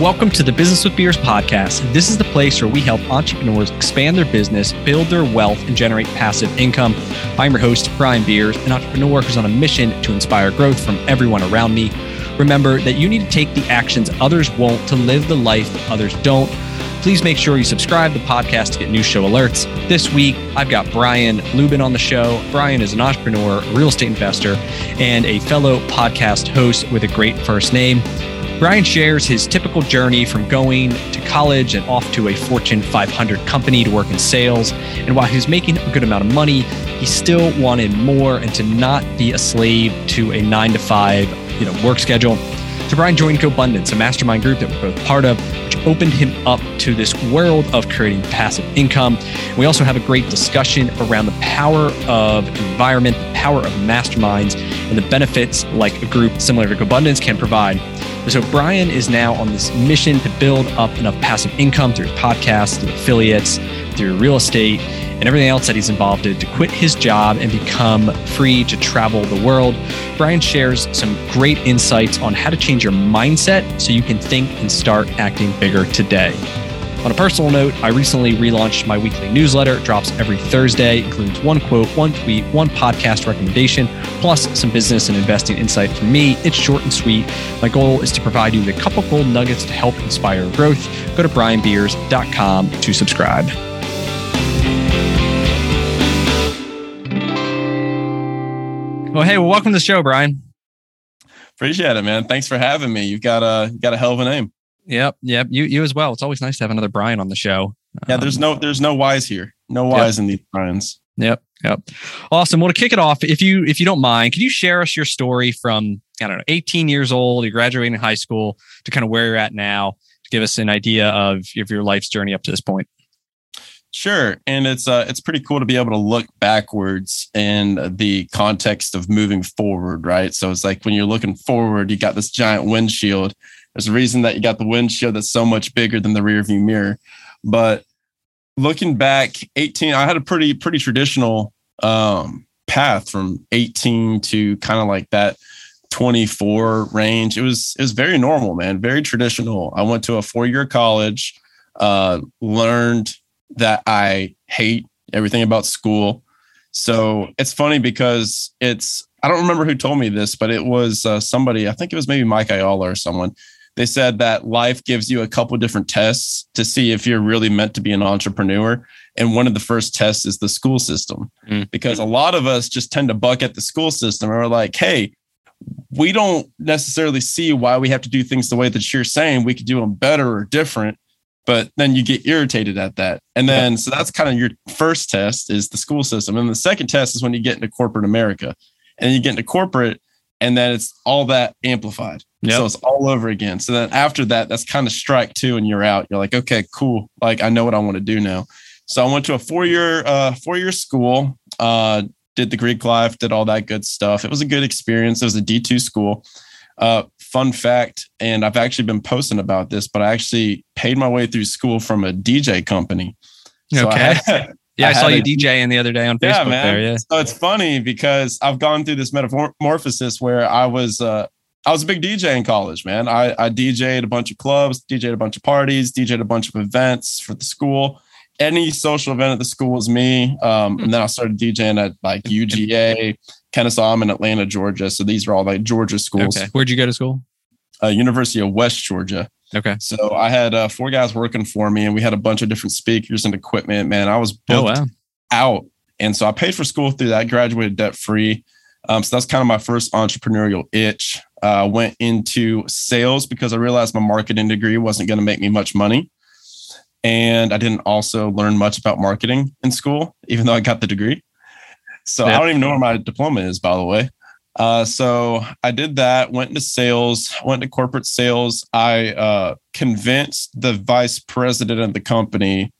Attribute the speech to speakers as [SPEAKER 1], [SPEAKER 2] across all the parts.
[SPEAKER 1] Welcome to the Business with Beers podcast. This is the place where we help entrepreneurs expand their business, build their wealth, and generate passive income. I'm your host, Brian Beers, an entrepreneur who's on a mission to inspire growth from everyone around me. Remember that you need to take the actions others won't to live the life others don't. Please make sure you subscribe to the podcast to get new show alerts. This week, I've got Brian Luebben on the show. Brian is an entrepreneur, real estate investor, and a fellow podcast host with a great first name. Brian shares his typical journey from going to college and off to a Fortune 500 company to work in sales. And while he was making a good amount of money, he still wanted more and to not be a slave to a nine to five, you know, work schedule. So Brian joined GoBundance, a mastermind group that we're both part of, which opened him up to this world of creating passive income. We also have a great discussion around the power of environment, the power of masterminds, and the benefits like a group similar to GoBundance can provide. So Brian is now on this mission to build up enough passive income through podcasts, through affiliates, through real estate, and everything else that he's involved in to quit his job and become free to travel the world. Brian shares some great insights on how to change your mindset so you can think and start acting bigger today. On a personal note, I recently relaunched my weekly newsletter. It drops every Thursday, includes one quote, one tweet, one podcast recommendation, plus some business and investing insight from me. It's short and sweet. My goal is to provide you with a couple gold nuggets to help inspire growth. Go to brianbeers.com to subscribe. Well, hey, well, welcome to the show, Brian.
[SPEAKER 2] Appreciate it, man. Thanks for having me. You've got a got a hell of a name.
[SPEAKER 1] Yep, yep. You you as well. It's always nice to have another Brian on the show.
[SPEAKER 2] Yeah, there's um, no there's no whys here. No whys yep. in these Brians.
[SPEAKER 1] Yep, yep. Awesome. Well, to kick it off, if you if you don't mind, can you share us your story from I don't know, 18 years old, you graduating high school to kind of where you're at now, to give us an idea of, of your life's journey up to this point.
[SPEAKER 2] Sure, and it's uh, it's pretty cool to be able to look backwards in the context of moving forward, right? So it's like when you're looking forward, you got this giant windshield. There's a reason that you got the windshield that's so much bigger than the rear view mirror. But looking back, 18, I had a pretty pretty traditional um, path from 18 to kind of like that 24 range. It was it was very normal, man, very traditional. I went to a four year college, uh, learned that I hate everything about school. So it's funny because it's, I don't remember who told me this, but it was uh, somebody, I think it was maybe Mike Ayala or someone. They said that life gives you a couple different tests to see if you're really meant to be an entrepreneur. And one of the first tests is the school system, mm. because a lot of us just tend to buck at the school system and we're like, hey, we don't necessarily see why we have to do things the way that you're saying. We could do them better or different but then you get irritated at that and then so that's kind of your first test is the school system and the second test is when you get into corporate america and you get into corporate and then it's all that amplified. Yep. so it's all over again. So then after that that's kind of strike two and you're out. You're like okay cool. Like i know what i want to do now. So i went to a four year uh four year school uh did the greek life did all that good stuff. It was a good experience. It was a d2 school. Uh fun fact, and I've actually been posting about this, but I actually paid my way through school from a DJ company.
[SPEAKER 1] So okay. I had, yeah, I, I saw you DJing the other day on Facebook. Yeah, man. There, yeah.
[SPEAKER 2] So it's funny because I've gone through this metamorphosis where I was uh, I was a big DJ in college, man. I, I DJed a bunch of clubs, DJed a bunch of parties, DJed a bunch of events for the school. Any social event at the school was me. Um, hmm. and then I started DJing at like UGA, Kennesaw. I'm in Atlanta, Georgia. So these are all like Georgia schools.
[SPEAKER 1] Okay. Where'd you go to school?
[SPEAKER 2] Uh, University of West Georgia.
[SPEAKER 1] Okay.
[SPEAKER 2] So I had uh, four guys working for me, and we had a bunch of different speakers and equipment. Man, I was
[SPEAKER 1] oh, booked oh, wow.
[SPEAKER 2] out, and so I paid for school through that. Graduated debt free. Um, so that's kind of my first entrepreneurial itch. Uh, went into sales because I realized my marketing degree wasn't going to make me much money, and I didn't also learn much about marketing in school, even though I got the degree. So yeah. I don't even know where my diploma is, by the way. Uh, so I did that, went into sales, went to corporate sales. I uh, convinced the vice president of the company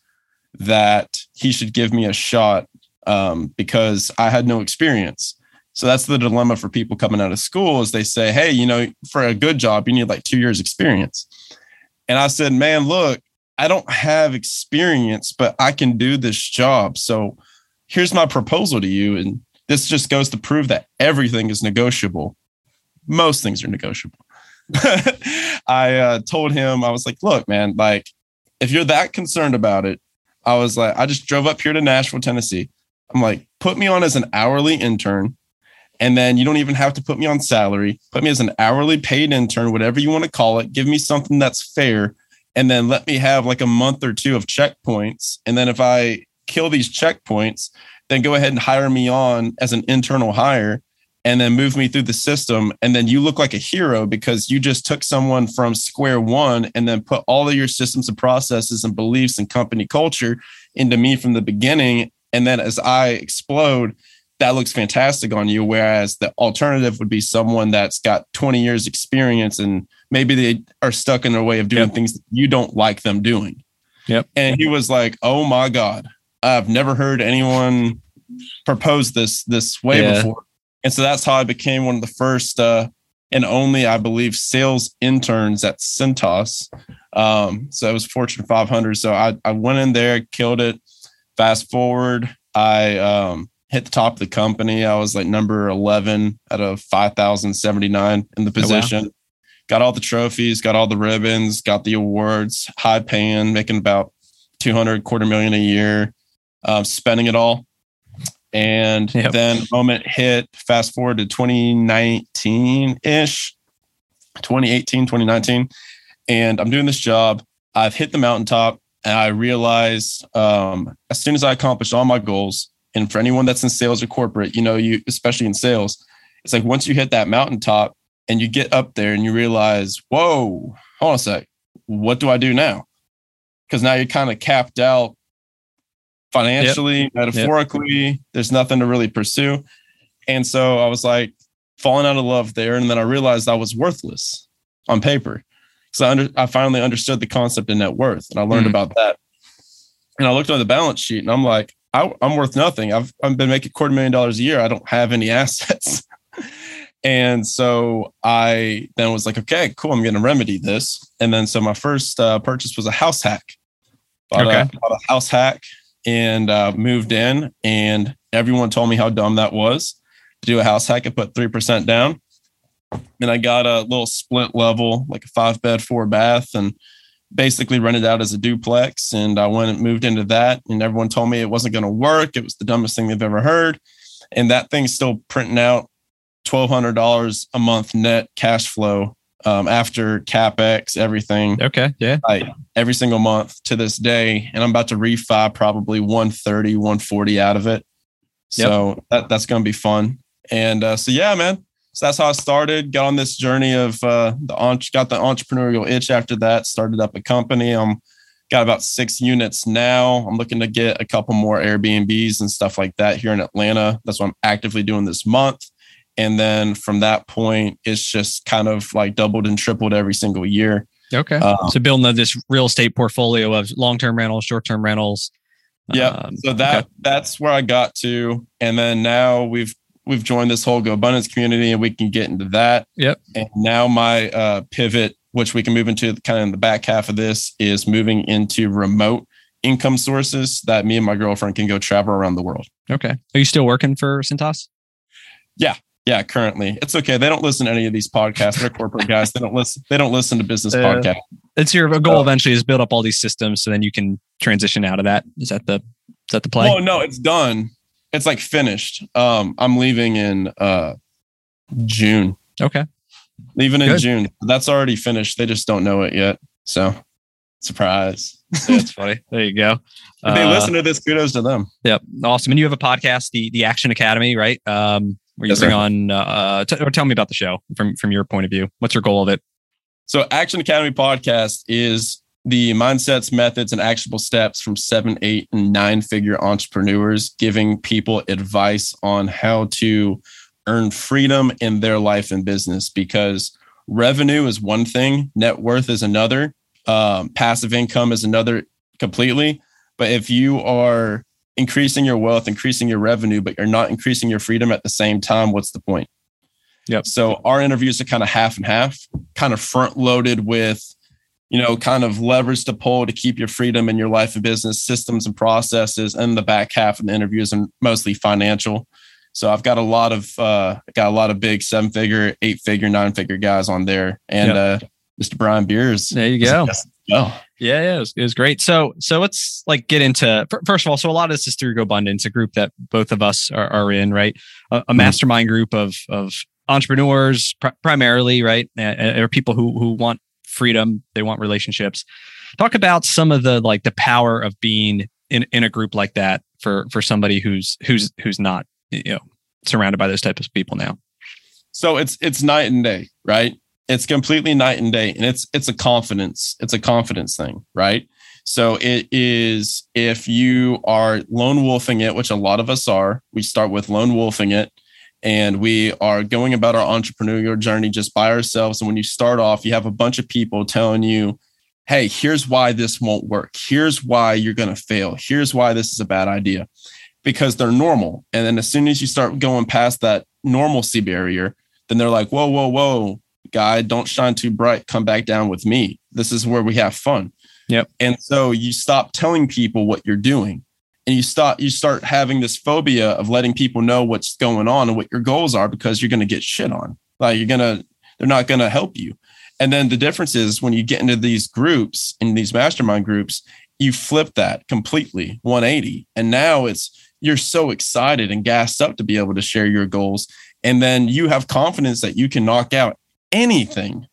[SPEAKER 2] that he should give me a shot um, because I had no experience. So that's the dilemma for people coming out of school is they say, hey, you know, for a good job, you need like two years experience. And I said, man, look, I don't have experience, but I can do this job. So here's my proposal to you. And this just goes to prove that everything is negotiable. Most things are negotiable. I uh, told him, I was like, look, man, like, if you're that concerned about it, I was like, I just drove up here to Nashville, Tennessee. I'm like, put me on as an hourly intern. And then you don't even have to put me on salary. Put me as an hourly paid intern, whatever you want to call it. Give me something that's fair. And then let me have like a month or two of checkpoints. And then if I kill these checkpoints, then go ahead and hire me on as an internal hire and then move me through the system. And then you look like a hero because you just took someone from square one and then put all of your systems and processes and beliefs and company culture into me from the beginning. And then as I explode, that looks fantastic on you. Whereas the alternative would be someone that's got 20 years experience and maybe they are stuck in their way of doing yep. things you don't like them doing.
[SPEAKER 1] Yep.
[SPEAKER 2] And he was like, Oh my God, I've never heard anyone propose this this way yeah. before. And so that's how I became one of the first uh, and only, I believe, sales interns at Cintas. Um, so it was Fortune 500. So I, I went in there, killed it. Fast forward, I um, hit the top of the company. I was like number 11 out of 5,079 in the position. Oh, wow. Got all the trophies, got all the ribbons, got the awards, high paying, making about 200 quarter million a year, uh, spending it all. And yep. then moment hit, fast forward to 2019 ish, 2018, 2019. And I'm doing this job. I've hit the mountaintop and I realized um, as soon as I accomplished all my goals, and for anyone that's in sales or corporate, you know, you especially in sales, it's like once you hit that mountaintop and you get up there and you realize, whoa, hold on a sec, what do I do now? Because now you're kind of capped out financially, yep. metaphorically. Yep. There's nothing to really pursue. And so I was like falling out of love there. And then I realized I was worthless on paper. So I, under, I finally understood the concept of net worth and I learned mm. about that. And I looked on the balance sheet and I'm like, I, am worth nothing. I've, I've been making quarter million dollars a year. I don't have any assets. and so I then was like, okay, cool. I'm going to remedy this. And then so my first uh, purchase was a house hack. Bought, okay. a, bought a house hack and uh, moved in. And everyone told me how dumb that was to do a house hack and put 3% down. And I got a little split level, like a five bed, four bath. And basically rented out as a duplex and I went and moved into that and everyone told me it wasn't going to work. It was the dumbest thing they've ever heard. And that thing's still printing out $1,200 a month net cash flow um, after capex, everything.
[SPEAKER 1] Okay. Yeah.
[SPEAKER 2] Like every single month to this day. And I'm about to refi probably 130, 140 out of it. So yep. that, that's going to be fun. And uh, so, yeah, man, so that's how I started. Got on this journey of uh, the got the entrepreneurial itch. After that, started up a company. I'm got about six units now. I'm looking to get a couple more Airbnbs and stuff like that here in Atlanta. That's what I'm actively doing this month. And then from that point, it's just kind of like doubled and tripled every single year.
[SPEAKER 1] Okay. Um, so building this real estate portfolio of long-term rentals, short-term rentals.
[SPEAKER 2] Yeah. Um, so that okay. that's where I got to. And then now we've we've joined this whole GoBundance community and we can get into that.
[SPEAKER 1] Yep.
[SPEAKER 2] And now my uh, pivot, which we can move into kind of in the back half of this, is moving into remote income sources that me and my girlfriend can go travel around the world.
[SPEAKER 1] Okay. Are you still working for Cintas?
[SPEAKER 2] Yeah. Yeah, currently. It's okay. They don't listen to any of these podcasts. They're corporate guys. They don't listen. They don't listen to business uh, podcasts.
[SPEAKER 1] It's your goal uh, eventually is build up all these systems so then you can transition out of that. Is that the is that the play?
[SPEAKER 2] Oh no, it's done it's like finished. Um, I'm leaving in uh June.
[SPEAKER 1] Okay.
[SPEAKER 2] Leaving in June. That's already finished. They just don't know it yet. So surprise.
[SPEAKER 1] That's funny. There you go.
[SPEAKER 2] If they uh, listen to this, kudos to them.
[SPEAKER 1] Yep. Awesome. And you have a podcast, the the Action Academy, right? Um, where you yes, bring sir. on uh, t- or tell me about the show from from your point of view. What's your goal of it?
[SPEAKER 2] So Action Academy podcast is the mindsets, methods, and actionable steps from seven, eight, and nine figure entrepreneurs, giving people advice on how to earn freedom in their life and business. Because revenue is one thing, net worth is another, um, passive income is another completely. But if you are increasing your wealth, increasing your revenue, but you're not increasing your freedom at the same time, what's the point?
[SPEAKER 1] Yep.
[SPEAKER 2] So our interviews are kind of half and half, kind of front loaded with you know, kind of levers to pull to keep your freedom in your life and business systems and processes. And the back half of the interviews are mostly financial. So I've got a lot of uh, got a lot of big seven figure, eight figure, nine figure guys on there, and yep. uh, Mr. Brian Beers.
[SPEAKER 1] There you go. Oh. Yeah, yeah, it was, it was, great. So, so let's like get into first of all. So, a lot of this is through GoBundance, a group that both of us are, are in, right? A, a mm-hmm. mastermind group of of entrepreneurs, pr- primarily, right, or people who who want freedom, they want relationships. Talk about some of the like the power of being in in a group like that for for somebody who's who's who's not you know surrounded by those types of people now.
[SPEAKER 2] So it's it's night and day, right? It's completely night and day and it's it's a confidence it's a confidence thing right? So it is if you are lone wolfing it which a lot of us are we start with lone wolfing it and we are going about our entrepreneurial journey just by ourselves and when you start off you have a bunch of people telling you hey here's why this won't work. Here's why you're going to fail. Here's why this is a bad idea. Because they're normal and then as soon as you start going past that normalcy barrier then they're like whoa whoa whoa guy, don't shine too bright, come back down with me. This is where we have fun.
[SPEAKER 1] Yep.
[SPEAKER 2] And so you stop telling people what you're doing and you stop you start having this phobia of letting people know what's going on and what your goals are because you're going to get shit on. Like you're going to they're not going to help you. And then the difference is when you get into these groups in these mastermind groups, you flip that completely 180 and now it's you're so excited and gassed up to be able to share your goals and then you have confidence that you can knock out anything.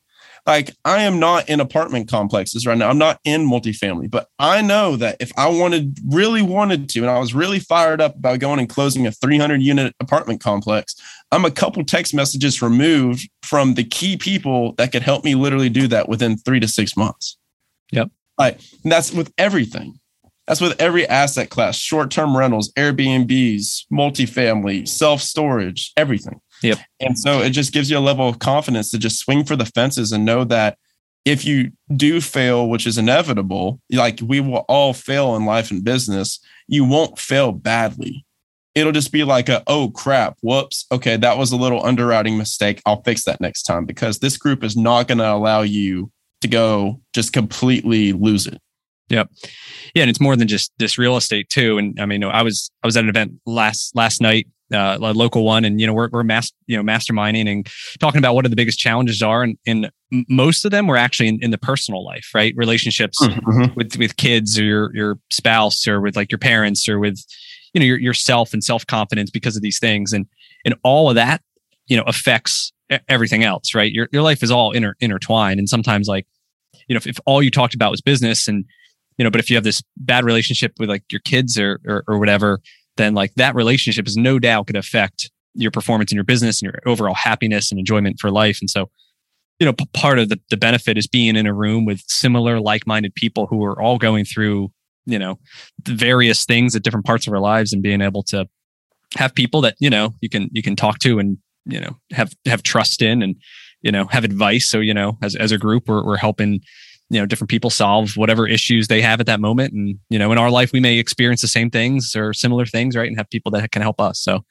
[SPEAKER 2] Like I am not in apartment complexes right now. I'm not in multifamily, but I know that if I wanted, really wanted to, and I was really fired up about going and closing a 300 unit apartment complex, I'm a couple text messages removed from the key people that could help me literally do that within three to six months.
[SPEAKER 1] Yep.
[SPEAKER 2] And that's with everything. That's with every asset class, short term rentals, Airbnbs, multifamily, self storage, everything.
[SPEAKER 1] Yep.
[SPEAKER 2] And so it just gives you a level of confidence to just swing for the fences and know that if you do fail, which is inevitable, like we will all fail in life and business, you won't fail badly. It'll just be like a, oh crap, whoops. Okay, that was a little underwriting mistake. I'll fix that next time because this group is not going to allow you to go just completely lose it.
[SPEAKER 1] Yep. Yeah, and it's more than just this real estate too. And I mean, I was I was at an event last last night uh, a local one, and you know we're we're mass, you know masterminding and talking about what are the biggest challenges are, and, and most of them were actually in, in the personal life, right? Relationships mm-hmm. with with kids or your your spouse or with like your parents or with you know your yourself and self confidence because of these things, and and all of that you know affects everything else, right? Your your life is all inter, intertwined, and sometimes like you know if, if all you talked about was business and you know but if you have this bad relationship with like your kids or, or, or whatever then like that relationship is no doubt going to affect your performance in your business and your overall happiness and enjoyment for life. And so, you know, p- part of the, the benefit is being in a room with similar like-minded people who are all going through, you know, various things at different parts of our lives and being able to have people that, you know, you can, you can talk to and, you know, have, have trust in and, you know, have advice. So, you know, as, as a group, we're, we're helping you know different people solve whatever issues they have at that moment. And you know in our life we may experience the same things or similar things right? And have people that can help us. So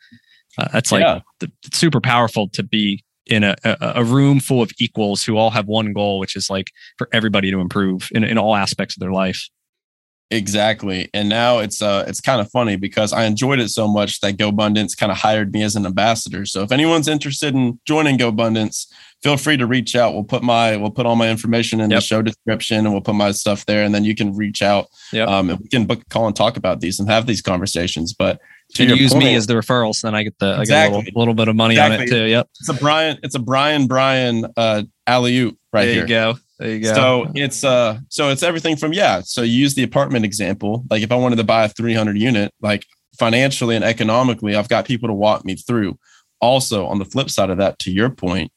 [SPEAKER 1] uh, that's like yeah. the, super powerful to be in a, a, a, room full of equals who all have one goal which is like for everybody to improve in, in all aspects of their life
[SPEAKER 2] Exactly. And now it's uh it's kind of funny because I enjoyed it so much that GoBundance kind of hired me as an ambassador. So if anyone's interested in joining GoBundance, feel free to reach out. We'll put my we'll put all my information in yep. the show description and we'll put my stuff there and then you can reach out.
[SPEAKER 1] Yep.
[SPEAKER 2] Um and we can book a call and talk about these and have these conversations. But
[SPEAKER 1] to use point, me as the referrals, then I get the exactly. I get a little, little bit of money exactly. on it too. Yep.
[SPEAKER 2] It's a Brian, it's a Brian Brian uh alley oop right
[SPEAKER 1] there
[SPEAKER 2] here.
[SPEAKER 1] you go. There you go.
[SPEAKER 2] So it's uh so it's everything from yeah. So you use the apartment example. Like if I wanted to buy a 300 unit, like financially and economically, I've got people to walk me through. Also, on the flip side of that, to your point,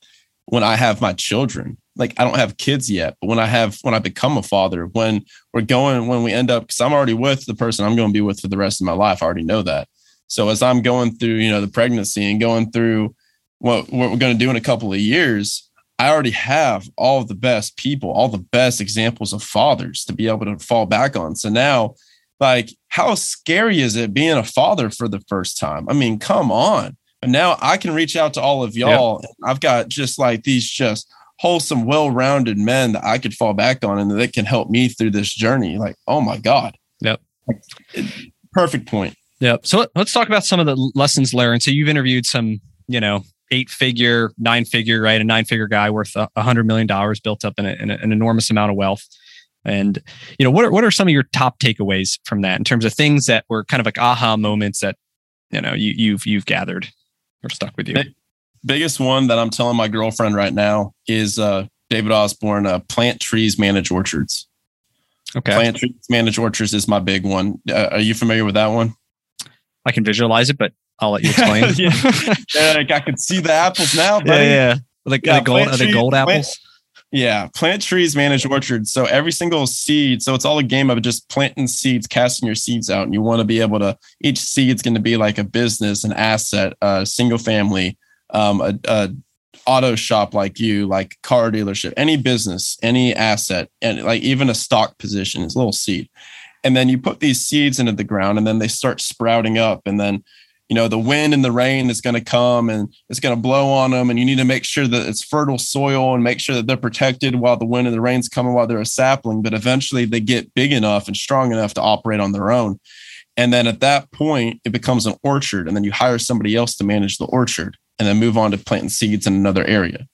[SPEAKER 2] when I have my children, like I don't have kids yet, but when I have when I become a father, when we're going, when we end up, because I'm already with the person I'm going to be with for the rest of my life, I already know that. So as I'm going through, you know, the pregnancy and going through what, what we're going to do in a couple of years, I already have all the best people, all the best examples of fathers to be able to fall back on. So now, like, how scary is it being a father for the first time? I mean, come on. But now I can reach out to all of y'all. Yep. I've got just like these just wholesome, well rounded men that I could fall back on and that can help me through this journey. Like, oh my God.
[SPEAKER 1] Yep.
[SPEAKER 2] Perfect point.
[SPEAKER 1] Yep. So let's talk about some of the lessons learned. So you've interviewed some, you know, eight figure, nine figure, right? A nine figure guy worth a hundred million dollars built up in, a, in a, an enormous amount of wealth. And, you know, what are, what are some of your top takeaways from that in terms of things that were kind of like aha moments that, you know, you, you've, you've gathered or stuck with you?
[SPEAKER 2] Biggest one that I'm telling my girlfriend right now is, uh, David Osborn, uh, plant trees, manage orchards.
[SPEAKER 1] Okay.
[SPEAKER 2] Plant trees, manage orchards is my big one. Uh, are you familiar with that one?
[SPEAKER 1] I can visualize it, but I'll let you explain.
[SPEAKER 2] yeah. yeah, like I can see the apples now. Buddy.
[SPEAKER 1] Yeah, yeah. Like yeah, are they gold, are they gold apples?
[SPEAKER 2] Plant, yeah, plant trees, manage orchards. So every single seed, so it's all a game of just planting seeds, casting your seeds out, and you want to be able to. Each seed's going to be like a business, an asset, a single family, um, a, a auto shop like you, like car dealership, any business, any asset, and like even a stock position is a little seed. And then you put these seeds into the ground and then they start sprouting up. And then, you know, the wind and the rain is going to come and it's going to blow on them. And you need to make sure that it's fertile soil and make sure that they're protected while the wind and the rain's coming while they're a sapling. But eventually they get big enough and strong enough to operate on their own. And then at that point, it becomes an orchard. And then you hire somebody else to manage the orchard and then move on to planting seeds in another area.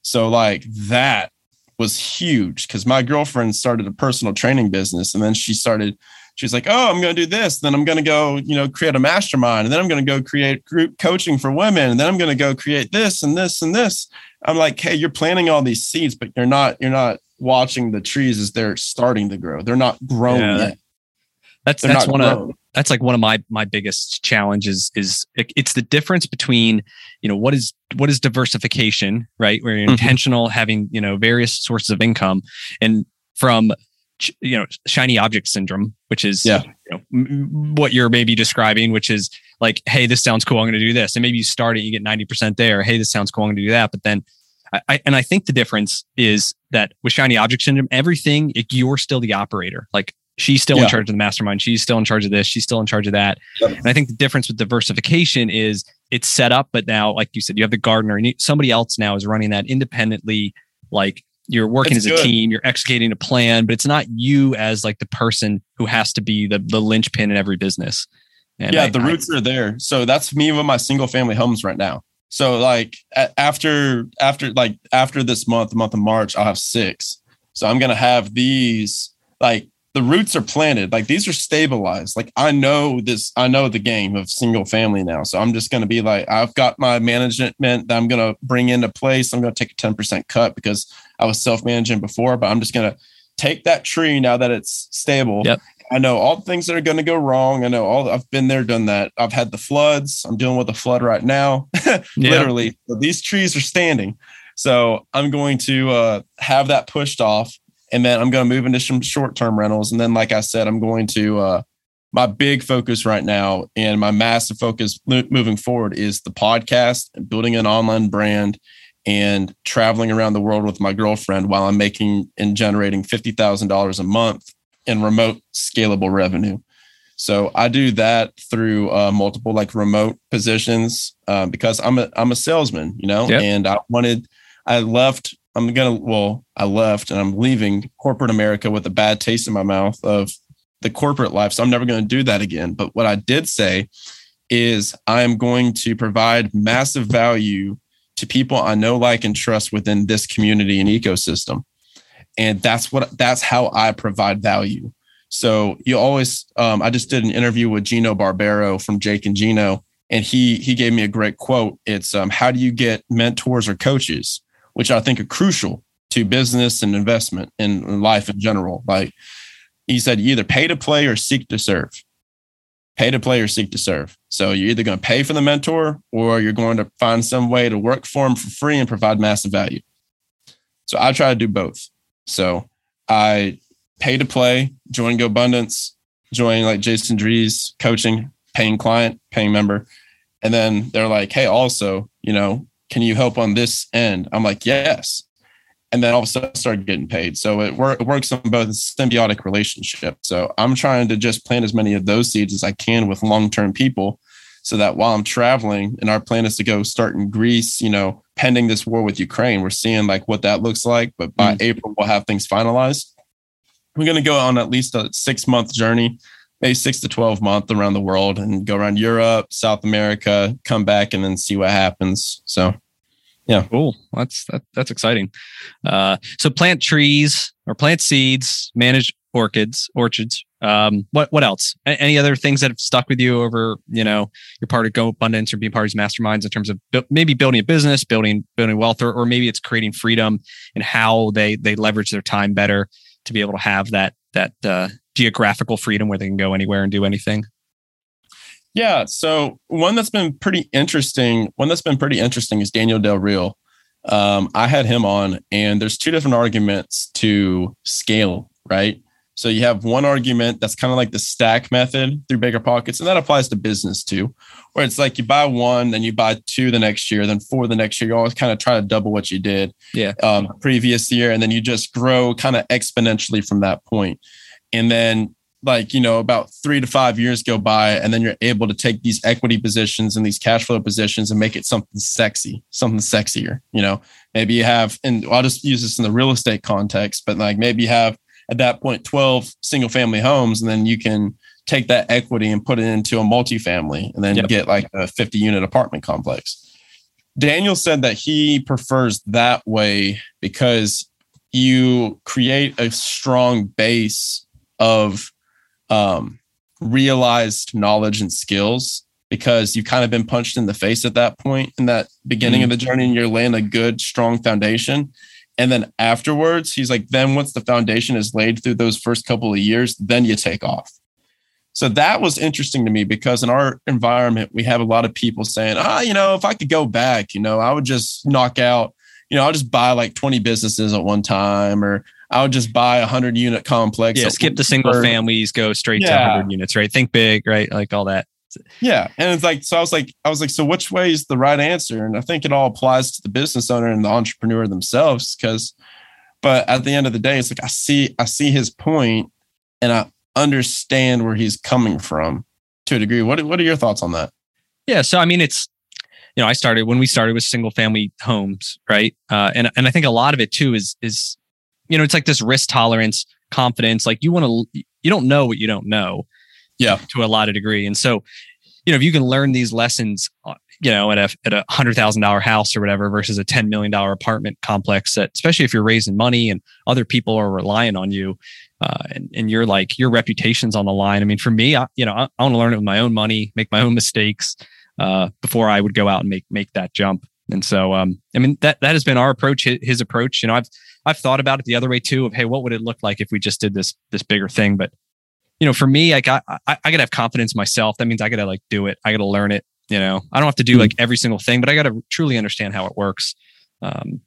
[SPEAKER 2] So, like, that was huge because my girlfriend started a personal training business and then she started she's like oh i'm going to do this then i'm going to go you know create a mastermind and then i'm going to go create group coaching for women and then i'm going to go create this and this and this i'm like hey you're planting all these seeds but you're not you're not watching the trees as they're starting to grow they're not grown yeah. yet
[SPEAKER 1] that's they're that's one grown. of that's like one of my my biggest challenges is it's the difference between you know what is what is diversification right where you're mm-hmm. intentional having you know various sources of income and from you know shiny object syndrome which is
[SPEAKER 2] yeah.
[SPEAKER 1] you know, what you're maybe describing which is like hey this sounds cool i'm going to do this and maybe you start it you get 90% there hey this sounds cool i'm going to do that but then I, and I think the difference is that with shiny object syndrome, everything you're still the operator. Like She's still yeah. in charge of the mastermind. She's still in charge of this. She's still in charge of that. Yep. And I think the difference with diversification is it's set up, but now, like you said, you have the gardener and somebody else now is running that independently. Like you're working as a good. team, you're executing a plan, but it's not you as like the person who has to be the, the linchpin in every business.
[SPEAKER 2] And yeah, I, the roots I, are there. So that's me with my single family homes right now. So like after after like after this month, the month of March, I'll have six. So I'm gonna have these like the roots are planted. Like these are stabilized. Like I know this, I know the game of single family now. So I'm just going to be like, I've got my management that I'm going to bring into place. I'm going to take a 10% cut because I was self managing before, but I'm just going to take that tree now that it's stable.
[SPEAKER 1] Yep.
[SPEAKER 2] I know all the things that are going to go wrong. I know all I've been there, done that. I've had the floods. I'm dealing with a flood right now, literally. So these trees are standing. So I'm going to uh, have that pushed off and then I'm going to move into some short term rentals. And then, like I said, I'm going to, uh, my big focus right now and my massive focus moving forward is the podcast building an online brand and traveling around the world with my girlfriend while I'm making and generating $50,000 a month in remote scalable revenue. So I do that through uh, multiple like remote positions uh, because I'm a I'm a salesman, you know, yep. and I wanted I left I'm gonna well, I left and I'm leaving corporate America with a bad taste in my mouth of the corporate life. So I'm never gonna do that again. But what I did say is I'm going to provide massive value to people I know, like, and trust within this community and ecosystem. And that's what that's how I provide value. So you always um, I just did an interview with Gino Barbaro from Jake and Gino, and he he gave me a great quote. It's um, how do you get mentors or coaches? Which I think are crucial to business and investment and life in general. Like he said, you either pay to play or seek to serve. Pay to play or seek to serve. So you're either going to pay for the mentor or you're going to find some way to work for them for free and provide massive value. So I try to do both. So I pay to play, join GoBundance, join like Jason Drees coaching, paying client, paying member. And then they're like, hey, also, you know, can you help on this end? I'm like, yes. And then all of a sudden I started getting paid. So it, wor- it works on both symbiotic relationship. So I'm trying to just plant as many of those seeds as I can with long-term people so that while I'm traveling and our plan is to go start in Greece, you know, pending this war with Ukraine, we're seeing like what that looks like. But by mm. April, we'll have things finalized. We're going to go on at least a six month journey maybe six to 12 month around the world and go around Europe, South America, come back and then see what happens. So, yeah.
[SPEAKER 1] Cool. That's, that, that's exciting. Uh, so plant trees or plant seeds, manage orchids, orchards. Um, what, what else? A- any other things that have stuck with you over, you know, your part of GoBundance or being part of these masterminds in terms of bu- maybe building a business, building, building wealth, or, or maybe it's creating freedom and how they, they leverage their time better to be able to have that, that, uh, geographical freedom where they can go anywhere and do anything?
[SPEAKER 2] Yeah. So one that's been pretty interesting, one that's been pretty interesting is Daniel Del Real. Um, I had him on, and there's two different arguments to scale, right? So you have one argument that's kind of like the stack method through BiggerPockets, and that applies to business too, where it's like you buy one, then you buy two the next year, then four the next year. You always kind of try to double what you did
[SPEAKER 1] yeah.
[SPEAKER 2] um, previous year, and then you just grow kind of exponentially from that point and then like you know about three to five years go by and then you're able to take these equity positions and these cash flow positions and make it something sexy something sexier you know maybe you have and i'll just use this in the real estate context but like maybe you have at that point 12 single family homes and then you can take that equity and put it into a multifamily and then yep. get like a 50 unit apartment complex daniel said that he prefers that way because you create a strong base of um, realized knowledge and skills because you've kind of been punched in the face at that point in that beginning mm-hmm. of the journey and you're laying a good strong foundation and then afterwards he's like then once the foundation is laid through those first couple of years then you take off so that was interesting to me because in our environment we have a lot of people saying ah you know if i could go back you know i would just knock out you know i'll just buy like 20 businesses at one time or I would just buy a hundred unit complex.
[SPEAKER 1] Yeah, skip the single families, go straight yeah. to hundred units, right? Think big, right? Like all that.
[SPEAKER 2] Yeah, and it's like so. I was like, I was like, so which way is the right answer? And I think it all applies to the business owner and the entrepreneur themselves. Because, but at the end of the day, it's like I see, I see his point, and I understand where he's coming from to a degree. What What are your thoughts on that?
[SPEAKER 1] Yeah, so I mean, it's you know, I started when we started with single family homes, right? Uh, and and I think a lot of it too is is you know, it's like this risk tolerance, confidence. Like you want to, you don't know what you don't know.
[SPEAKER 2] Yeah.
[SPEAKER 1] To a lot of degree. And so, you know, if you can learn these lessons, uh, you know, at a, at a hundred thousand dollar house or whatever versus a $10 million apartment complex that, especially if you're raising money and other people are relying on you, uh, and, and you're like, your reputation's on the line. I mean, for me, I, you know, I, I want to learn it with my own money, make my own mistakes, uh, before I would go out and make, make that jump. And so, um, I mean, that, that has been our approach, his approach. You know, I've, I've thought about it the other way too of, hey, what would it look like if we just did this, this bigger thing? But, you know, for me, like I, I, I gotta have confidence myself. That means I gotta like do it. I gotta learn it. You know, I don't have to do like every single thing, but I gotta truly understand how it works. Um,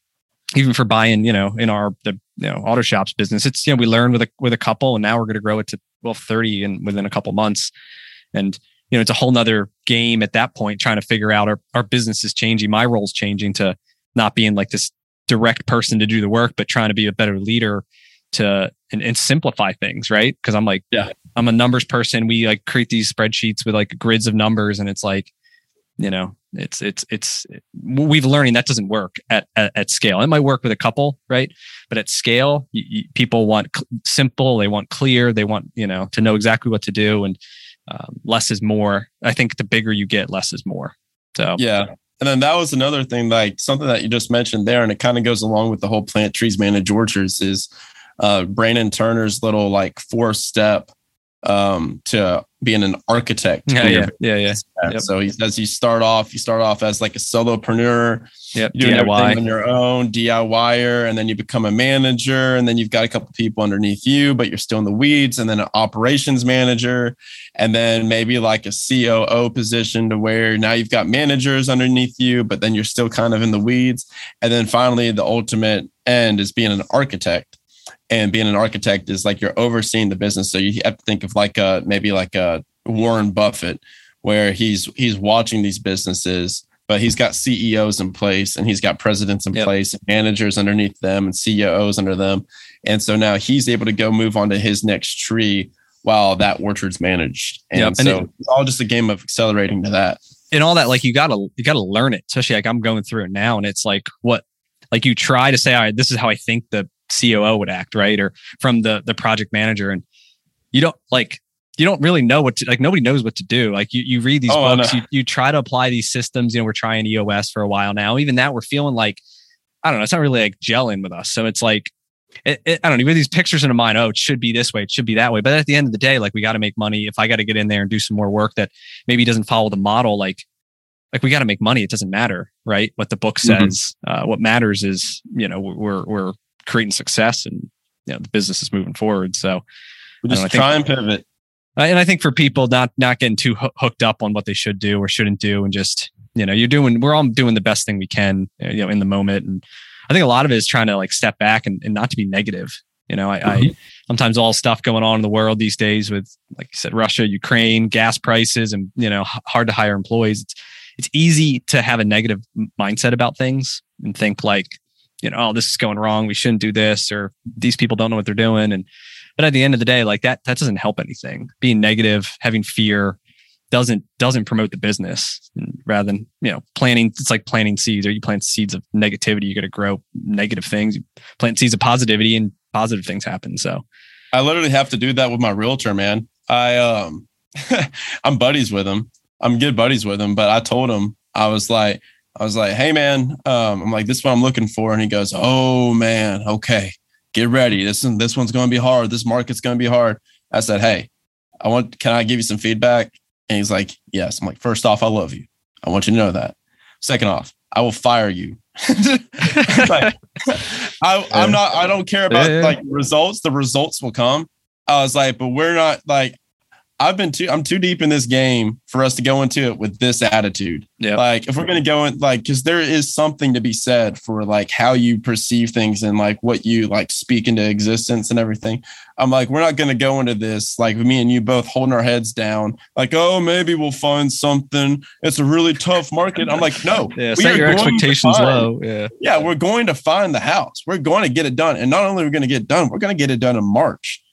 [SPEAKER 1] even for buying, you know, in our the you know auto shops business, it's you know we learned with a with a couple, and now we're going to grow it to well thirty and within a couple months, and you know it's a whole nother game at that point trying to figure out our our business is changing, my role's changing to not being like this direct person to do the work, but trying to be a better leader to and, and simplify things, right? Because I'm like, yeah, I'm a numbers person. We like create these spreadsheets with like grids of numbers, and it's like, you know, it's it's it's we've learning that doesn't work at, at, at scale. It might work with a couple, right? But at scale, you, you, people want cl- simple, they want clear, they want you know to know exactly what to do, and um, less is more. I think the bigger you get, less is more. So
[SPEAKER 2] yeah, and then that was another thing, like something that you just mentioned there, and it kind of goes along with the whole plant trees manage orchards is uh, Brandon Turner's little like four step um, to being an architect.
[SPEAKER 1] Yeah, yeah, yeah, yeah.
[SPEAKER 2] Yep. So he says you start off, you start off as like a solopreneur,
[SPEAKER 1] yep.
[SPEAKER 2] doing DIY. everything on your own, DIYer, and then you become a manager, and then you've got a couple people underneath you, but you're still in the weeds, and then an operations manager, and then maybe like a COO position to where now you've got managers underneath you, but then you're still kind of in the weeds, and then finally the ultimate end is being an architect and being an architect is like you're overseeing the business so you have to think of like a maybe like a warren buffett where he's he's watching these businesses but he's got ceos in place and he's got presidents in yep. place managers underneath them and ceos under them and so now he's able to go move on to his next tree while that orchard's managed and, yep. and so it, it's all just a game of accelerating to that
[SPEAKER 1] and all that like you gotta you gotta learn it especially like i'm going through it now and it's like what like you try to say all right this is how i think the COO would act, right? Or from the the project manager. And you don't like you don't really know what to like nobody knows what to do. Like you, you read these
[SPEAKER 2] Oh,
[SPEAKER 1] books you, you try to apply these systems. You know we're trying eos for a while now. Even that we're feeling like i don't know it's not really like gelling with us. So it's like it, it, i don't know have these pictures in mind oh it should be this way it should be that way. But at the end of the day like we got to make money. If i got to get in there and do some more work that maybe doesn't follow the model like like we got to make money. It doesn't matter right? What the book
[SPEAKER 2] Mhm.
[SPEAKER 1] says uh, what matters is you know we're we're creating success and you know the business is moving forward so
[SPEAKER 2] We just
[SPEAKER 1] know, I think-
[SPEAKER 2] try and pivot.
[SPEAKER 1] and I think for people not not getting too hoo- hooked up on what they should do or shouldn't do, and just you know, you're doing we're all doing the best thing we can, uh, you know, in the moment. And I think a lot of it is trying to like step back and, and not to be negative. You know, I, I sometimes all stuff going on in the world these days with like you said, Russia, Ukraine, gas prices, and you know, hard to hire employees. It's it's easy to have a negative mindset about things and think like, you know, oh, this is going wrong. We shouldn't do this, or these people don't know what they're doing, and but at the end of the day like that that doesn't help anything. Being negative having fear doesn't doesn't promote the business. And rather than you know planting it's like planting seeds. Or you plant seeds of negativity? You're going to grow negative things. You plant seeds of positivity and positive things happen. So
[SPEAKER 2] I literally have to do that with my realtor, man. I um I'm buddies with him. I'm good buddies with him, but I told him I was like I was like, "Hey man, um I'm like this is what I'm looking for." And he goes, "Oh man, okay. Get ready. This this one's going to be hard. This market's going to be hard." I said, "Hey, I want can I give you some feedback?" And he's like, "Yes." I'm like, "First off, I love you. I want you to know that. Second off, I will fire you." like, I, I'm not. I don't care about
[SPEAKER 1] Yeah, yeah.
[SPEAKER 2] like results. The results will come. I was like, but we're not like. I've been too. I'm too deep in this game for us to go into it with this attitude.
[SPEAKER 1] Yeah.
[SPEAKER 2] Like, if we're gonna go in, like, because there is something to be said for like how you perceive things and like what you like speak into existence and everything. I'm like, we're not gonna go into this like me and you both holding our heads down, like, oh, maybe we'll find something. It's a really tough market. I'm like, no,
[SPEAKER 1] yeah set your expectations
[SPEAKER 2] find-
[SPEAKER 1] low yeah
[SPEAKER 2] yeah, we're going to find the house. We're going to get it done. And not only are we going to get it done, we're going to get it done in March.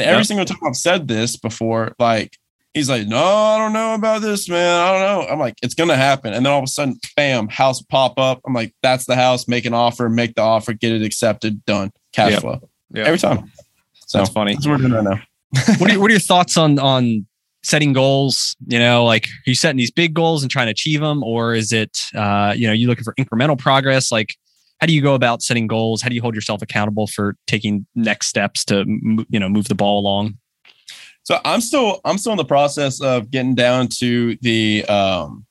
[SPEAKER 2] And every
[SPEAKER 1] Yep.
[SPEAKER 2] single time I've said this before, like, he's like, no, I don't know about this, man. I don't know. I'm like, it's going to happen. And then all of a sudden, bam, house pop up. I'm like, that's the house. Make an offer, make the offer, get it accepted, done. Cash
[SPEAKER 1] Yep.
[SPEAKER 2] flow.
[SPEAKER 1] Yeah.
[SPEAKER 2] Every time. So
[SPEAKER 1] that's funny
[SPEAKER 2] that's what we're doing right now.
[SPEAKER 1] what are, your- what are your thoughts on on setting goals you know like are you setting these big goals and trying to achieve them or is it uh you know you looking for incremental progress like how do you go about setting goals how do you hold yourself accountable for taking next steps to you know move the ball along
[SPEAKER 2] So I'm still I'm still in the process of getting down to the um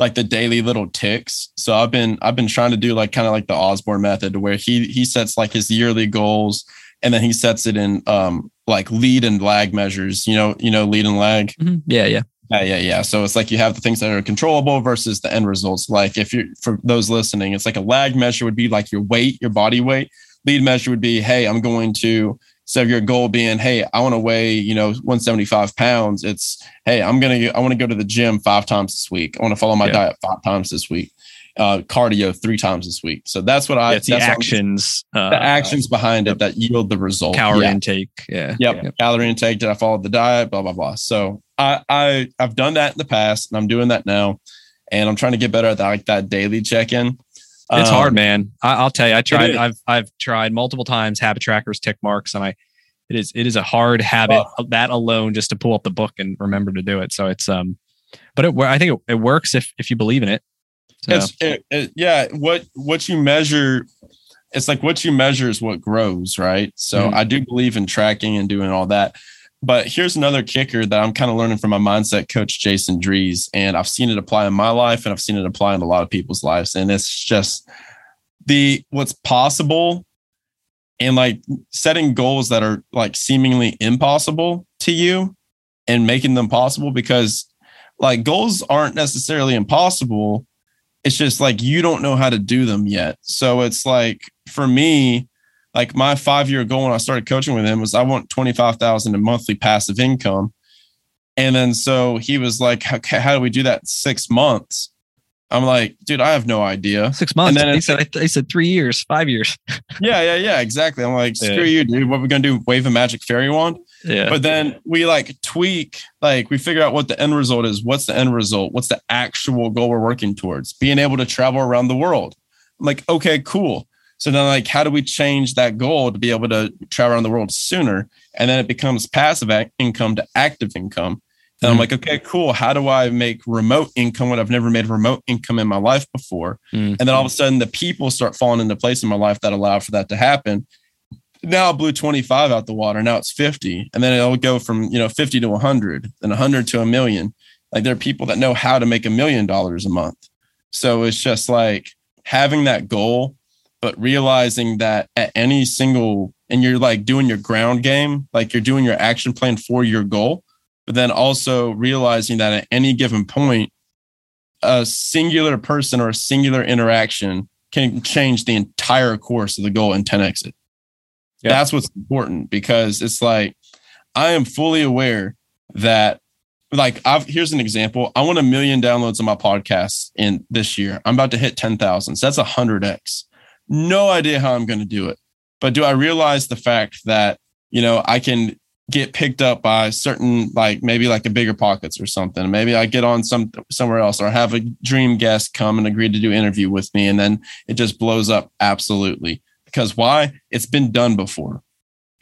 [SPEAKER 2] like the daily little ticks. So I've been I've been trying to do like kind of like the Osborn method where he he sets like his yearly goals and then he sets it in um like lead and lag measures, you know, you know, lead and lag.
[SPEAKER 1] yeah yeah
[SPEAKER 2] Yeah, yeah, yeah. So it's like you have the things that are controllable versus the end results. Like if you're for those listening, it's like a lag measure would be like your weight, your body weight. Lead measure would be, hey, I'm going to so your goal being, hey, I want to weigh, you know, 175 pounds. It's, hey, I'm gonna, I want to go to the gym five times this week. I want to follow my
[SPEAKER 1] Yeah.
[SPEAKER 2] diet five times this week. Uh, cardio three times this week. So that's what I.
[SPEAKER 1] The
[SPEAKER 2] that's I'm-
[SPEAKER 1] actions uh,
[SPEAKER 2] the actions behind it that yield the result.
[SPEAKER 1] calorie
[SPEAKER 2] Yeah.
[SPEAKER 1] intake yeah
[SPEAKER 2] Yep.
[SPEAKER 1] Yep.
[SPEAKER 2] Calorie intake. Did I follow the diet? Blah blah blah. So I I I've done that in the past, and I'm doing that now, and I'm trying to get better at that, like that daily check in.
[SPEAKER 1] It's hard, man. I, I'll tell you. I tried. I've I've tried multiple times habit trackers, tick marks, and I. It is it is a hard habit that alone just to pull up the book and remember to do it. So it's um, but it I think it, it works if if you believe in it. So,
[SPEAKER 2] It's it, it, yeah. What what you measure, it's like what you measure is what grows, right? So
[SPEAKER 1] Mhm.
[SPEAKER 2] I do believe in tracking and doing all that. But here's another kicker that I'm kind of learning from my mindset coach, Jason Drees. And I've seen it apply in my life and I've seen it apply in a lot of people's lives. And it's just the what's possible and like setting goals that are like seemingly impossible to you and making them possible because like goals aren't necessarily impossible. It's just like you don't know how to do them yet. So it's like for me, like my five year goal when I started coaching with him was I want 25,000 in monthly passive income. And then so he was like, okay, how do we do that in six months? I'm like, dude, I have no idea.
[SPEAKER 1] six months.
[SPEAKER 2] And then
[SPEAKER 1] He said he said three years, five years.
[SPEAKER 2] Yeah, yeah, yeah, exactly. I'm like, screw
[SPEAKER 1] Yeah.
[SPEAKER 2] you, dude. What are we gonna do? Wave a magic fairy wand?
[SPEAKER 1] Yeah,
[SPEAKER 2] But then we like tweak, like we figure out what the end result is. What's the end result? What's the actual goal we're working towards? Being able to travel around the world. I'm like, okay, cool. So then, like, how do we change that goal to be able to travel around the world sooner? And then it becomes passive income to active income. And mm I'm like, okay, cool. How do I make remote income when I've never made remote income in my life before? mm And then all of a sudden, the people start falling into place in my life that allow for that to happen. Now I blew 25 out the water. Now it's 50. And then it'll go from, you know, 50 to 100, then 100 to a million. Like there are people that know how to make a million dollars a month. So it's just like having that goal, but realizing that at any single, and you're like doing your ground game, like you're doing your action plan for your goal but then also realizing that at any given point, a singular person or a singular interaction can change the entire course of the goal in 10x it. Yeah. That's what's important because it's like I am fully aware that like I've here's an example. I want a million downloads on my podcast in this year. I'm about to hit 10,000. So that's a hundred X. No idea how I'm going to do it. But do I realize the fact that, you know, I can get picked up by certain like maybe like a BiggerPockets or something? Maybe i get on some somewhere else or have a dream guest come and agree to do interview with me and then it just blows up absolutely. Because why? It's been done before.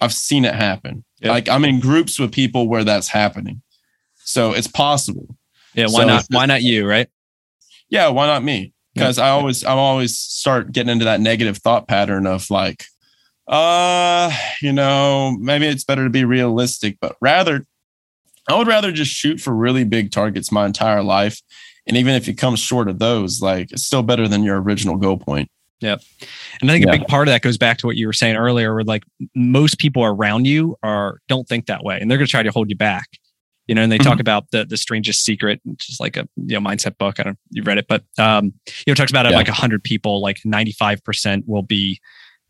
[SPEAKER 2] I've seen it happen. Like i'm in groups with people where that's happening. So it's possible.
[SPEAKER 1] Yeah why so not why not you right?
[SPEAKER 2] Yeah why not me because i always i always start getting into that negative thought pattern of like uh, you know, maybe it's better to be realistic, but rather, I would rather just shoot for really big targets my entire life. And even if you come short of those, like it's still better than your original goal point.
[SPEAKER 1] Yep. And I think yeah. a big part of that goes back to what you were saying earlier, where like most people around you are don't think that way and they're gonna try to hold you back. You know, and they mm-hmm. talk about the the strangest secret, which is like a you know mindset book. I don't you read it, but um, you know, talks about yeah. like hundred people, like 95% will be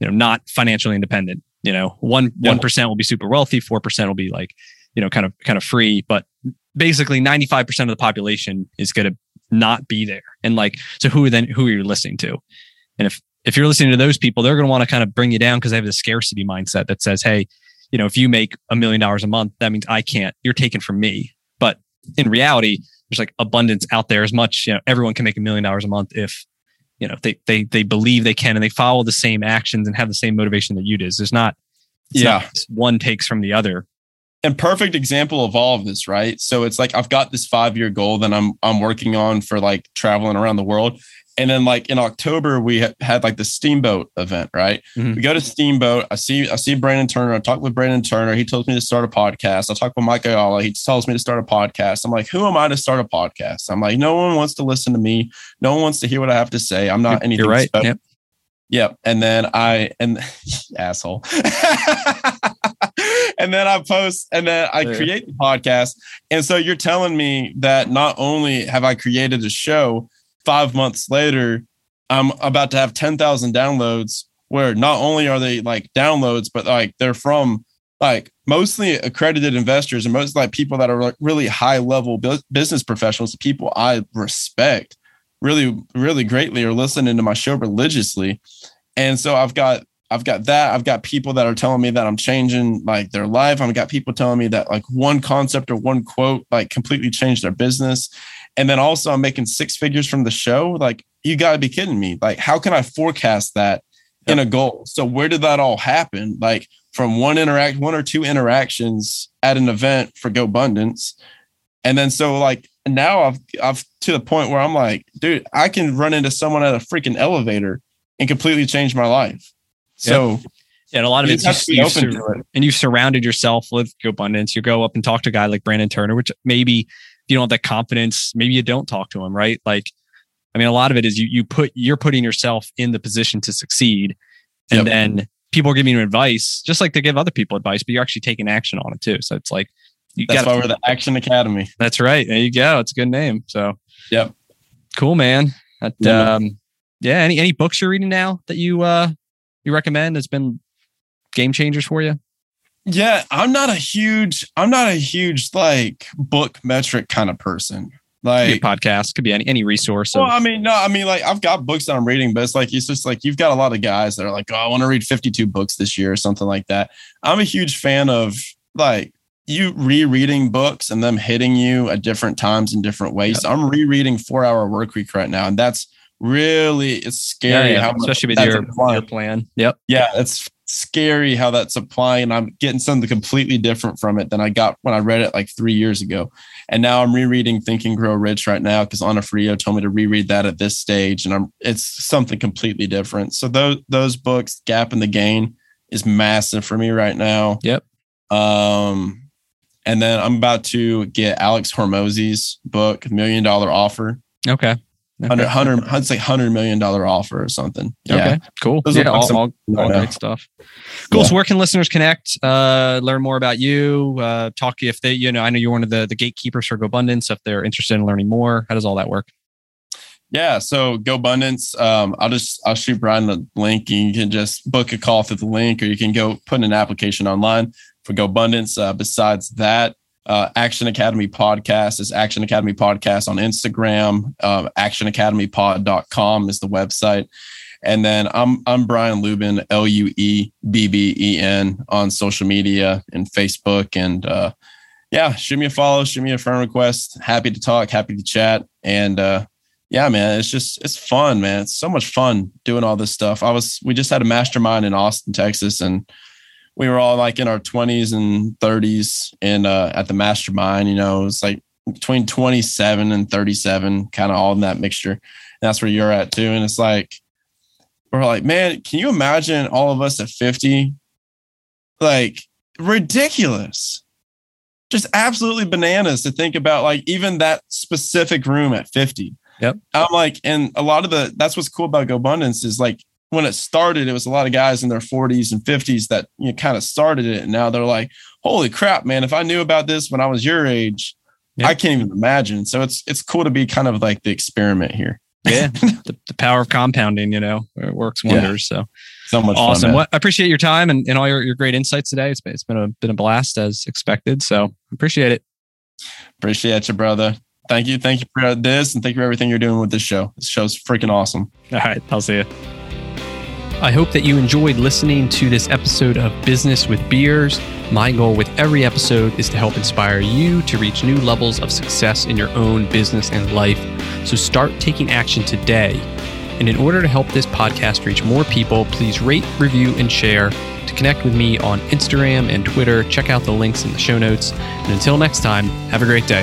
[SPEAKER 1] you know not financially independent you know one one yeah. will be super wealthy four percent will be like you know kind of kind of free but basically 95% of the population is going to not be there and like so who then who are you listening to and if if you're listening to those people they're going to want to kind of bring you down because they have the scarcity mindset that says hey you know if you make a million dollars a month that means i can't you're taken from me but in reality there's like abundance out there as much you know everyone can make a million dollars a month if you know they they they believe they can and they follow the same actions and have the same motivation that you do. There's not yeah not one takes from the other.
[SPEAKER 2] And perfect example of all of this, right? So it's like I've got this five year goal that I'm I'm working on for like traveling around the world, and then like in October, we had like the Steamboat event, right? Mm-hmm. We go to Steamboat. I see I see Brandon Turner. I talk with Brandon Turner. He tells me to start a podcast. I talk with Mike Ayala. He tells me to start a podcast. I'm like, who am I to start a podcast? I'm like, no one wants to listen to me. No one wants to hear what I have to say. I'm not anything.
[SPEAKER 1] You're right. Special. Yep.
[SPEAKER 2] Yep. And then I and asshole. and then I post and then I create the podcast. And so you're telling me that not only have I created a show, five months later, I'm about to have 10,000 downloads where not only are they like downloads, but like they're from like mostly accredited investors and most like people that are like really high level business professionals, people I respect really, really greatly are listening to my show religiously. And so I've got I've got that. I've got people that are telling me that I'm changing like their life. I've got people telling me that like one concept or one quote like completely changed their business. And then also I'm making six figures from the show. Like you got to be kidding me. Like how can I forecast that yep. in a goal? So where did that all happen? Like from one interact, one or two interactions at an event for GoBundance. And then so like now I've I've to the point where I'm like, dude, I can run into someone at a freaking elevator and completely change my life. So yep.
[SPEAKER 1] yeah, and a lot of it's you, you sur- it. and you've surrounded yourself with GoBundance. You go up and talk to a guy like Brandon Turner, which maybe you don't have that confidence, maybe you don't talk to him, right? Like, I mean, a lot of it is you you put you're putting yourself in the position to succeed, and yep. then people are giving you advice, just like they give other people advice, but you're actually taking action on it too. So it's like
[SPEAKER 2] you that's why we're the Action Academy.
[SPEAKER 1] That's right. There you go. It's a good name. So
[SPEAKER 2] yep,
[SPEAKER 1] cool, man. That, yeah. Um, yeah. Any any books you're reading now that you uh you recommend has been game changers for you?
[SPEAKER 2] Yeah, I'm not a huge, I'm not a huge like book metric kind of person. Like
[SPEAKER 1] podcast could be any any resource.
[SPEAKER 2] Well, I mean, no, I mean, like I've got books that I'm reading, but it's like it's just like you've got a lot of guys that are like, oh, I want to read 52 books this year or something like that. I'm a huge fan of like you rereading books and them hitting you at different times in different ways. Yep. I'm rereading Four Hour Work Week right now, and that's really it's scary
[SPEAKER 1] Yeah, yeah.
[SPEAKER 2] how
[SPEAKER 1] especially with your, your plan. Yep.
[SPEAKER 2] yeah, it's scary how that's applying. I'm getting something completely different from it than I got when I read it like three years ago. And now I'm rereading Think and Grow Rich right now because Anna Frio told me to reread that at this stage, and I'm it's something completely different. So those those books, Gap and the Gain, is massive for me right now.
[SPEAKER 1] Yep.
[SPEAKER 2] Um, and then I'm about to get Alex Hormozi's book, Million Dollar Offer.
[SPEAKER 1] Okay. Okay.
[SPEAKER 2] Hundred, hundred, it's like hundred million dollar offer or something. Yeah.
[SPEAKER 1] Okay. Cool.
[SPEAKER 2] Those
[SPEAKER 1] yeah, all,
[SPEAKER 2] awesome.
[SPEAKER 1] all, all great stuff. Cool.
[SPEAKER 2] Yeah.
[SPEAKER 1] So where can listeners connect? Uh, learn more about you. Uh, talk if they, you know, I know you're one of the the gatekeepers for GoBundance. If they're interested in learning more, how does all that work?
[SPEAKER 2] Yeah, so GoBundance. Um, I'll just I'll shoot Brian the link. and You can just book a call through the link, or you can go put in an application online for GoBundance. Uh, besides that, uh, Action Academy Podcast is Action Academy Podcast on Instagram. Um, ActionAcademyPod.com is the website, and then I'm I'm Brian Luebben, L U E B B E N on social media and Facebook, and uh, yeah, shoot me a follow, shoot me a friend request. Happy to talk, happy to chat, and uh, yeah, man, it's just it's fun, man. It's so much fun doing all this stuff. I was we just had a mastermind in Austin, Texas, and we were all like in our 20s and 30s and uh at the mastermind, you know, it's like between 27 and 37, kind of all in that mixture. And that's where you're at too. And it's like we're like, man, can you imagine all of us at 50? Like ridiculous. Just absolutely bananas to think about like even that specific room at 50.
[SPEAKER 1] Yep.
[SPEAKER 2] I'm like, and a lot of the that's what's cool about GoBundance is like when it started, it was a lot of guys in their 40s and 50s that you know, kind of started it. And now they're like, holy crap, man, if I knew about this when I was your age,
[SPEAKER 1] Yeah.
[SPEAKER 2] I can't even imagine. So it's it's cool to be kind of like the experiment here.
[SPEAKER 1] Yeah. the, the power of compounding, you know, it works
[SPEAKER 2] Yeah.
[SPEAKER 1] wonders. So
[SPEAKER 2] So much
[SPEAKER 1] awesome.
[SPEAKER 2] fun.
[SPEAKER 1] Well, I appreciate your time and, and all your, your great insights today. It's been, it's been a been a blast as expected. So appreciate it.
[SPEAKER 2] Appreciate you, brother. Thank you. Thank you for this and thank you for everything you're doing with this show. This show's freaking awesome.
[SPEAKER 1] All right. I'll see you. I hope that you enjoyed listening to this episode of Business with Beers. My goal with every episode is to help inspire you to reach new levels of success in your own business and life. So start taking action today. And in order to help this podcast reach more people, please rate, review, and share. To connect with me on Instagram and Twitter, check out the links in the show notes. And until next time, have a great day.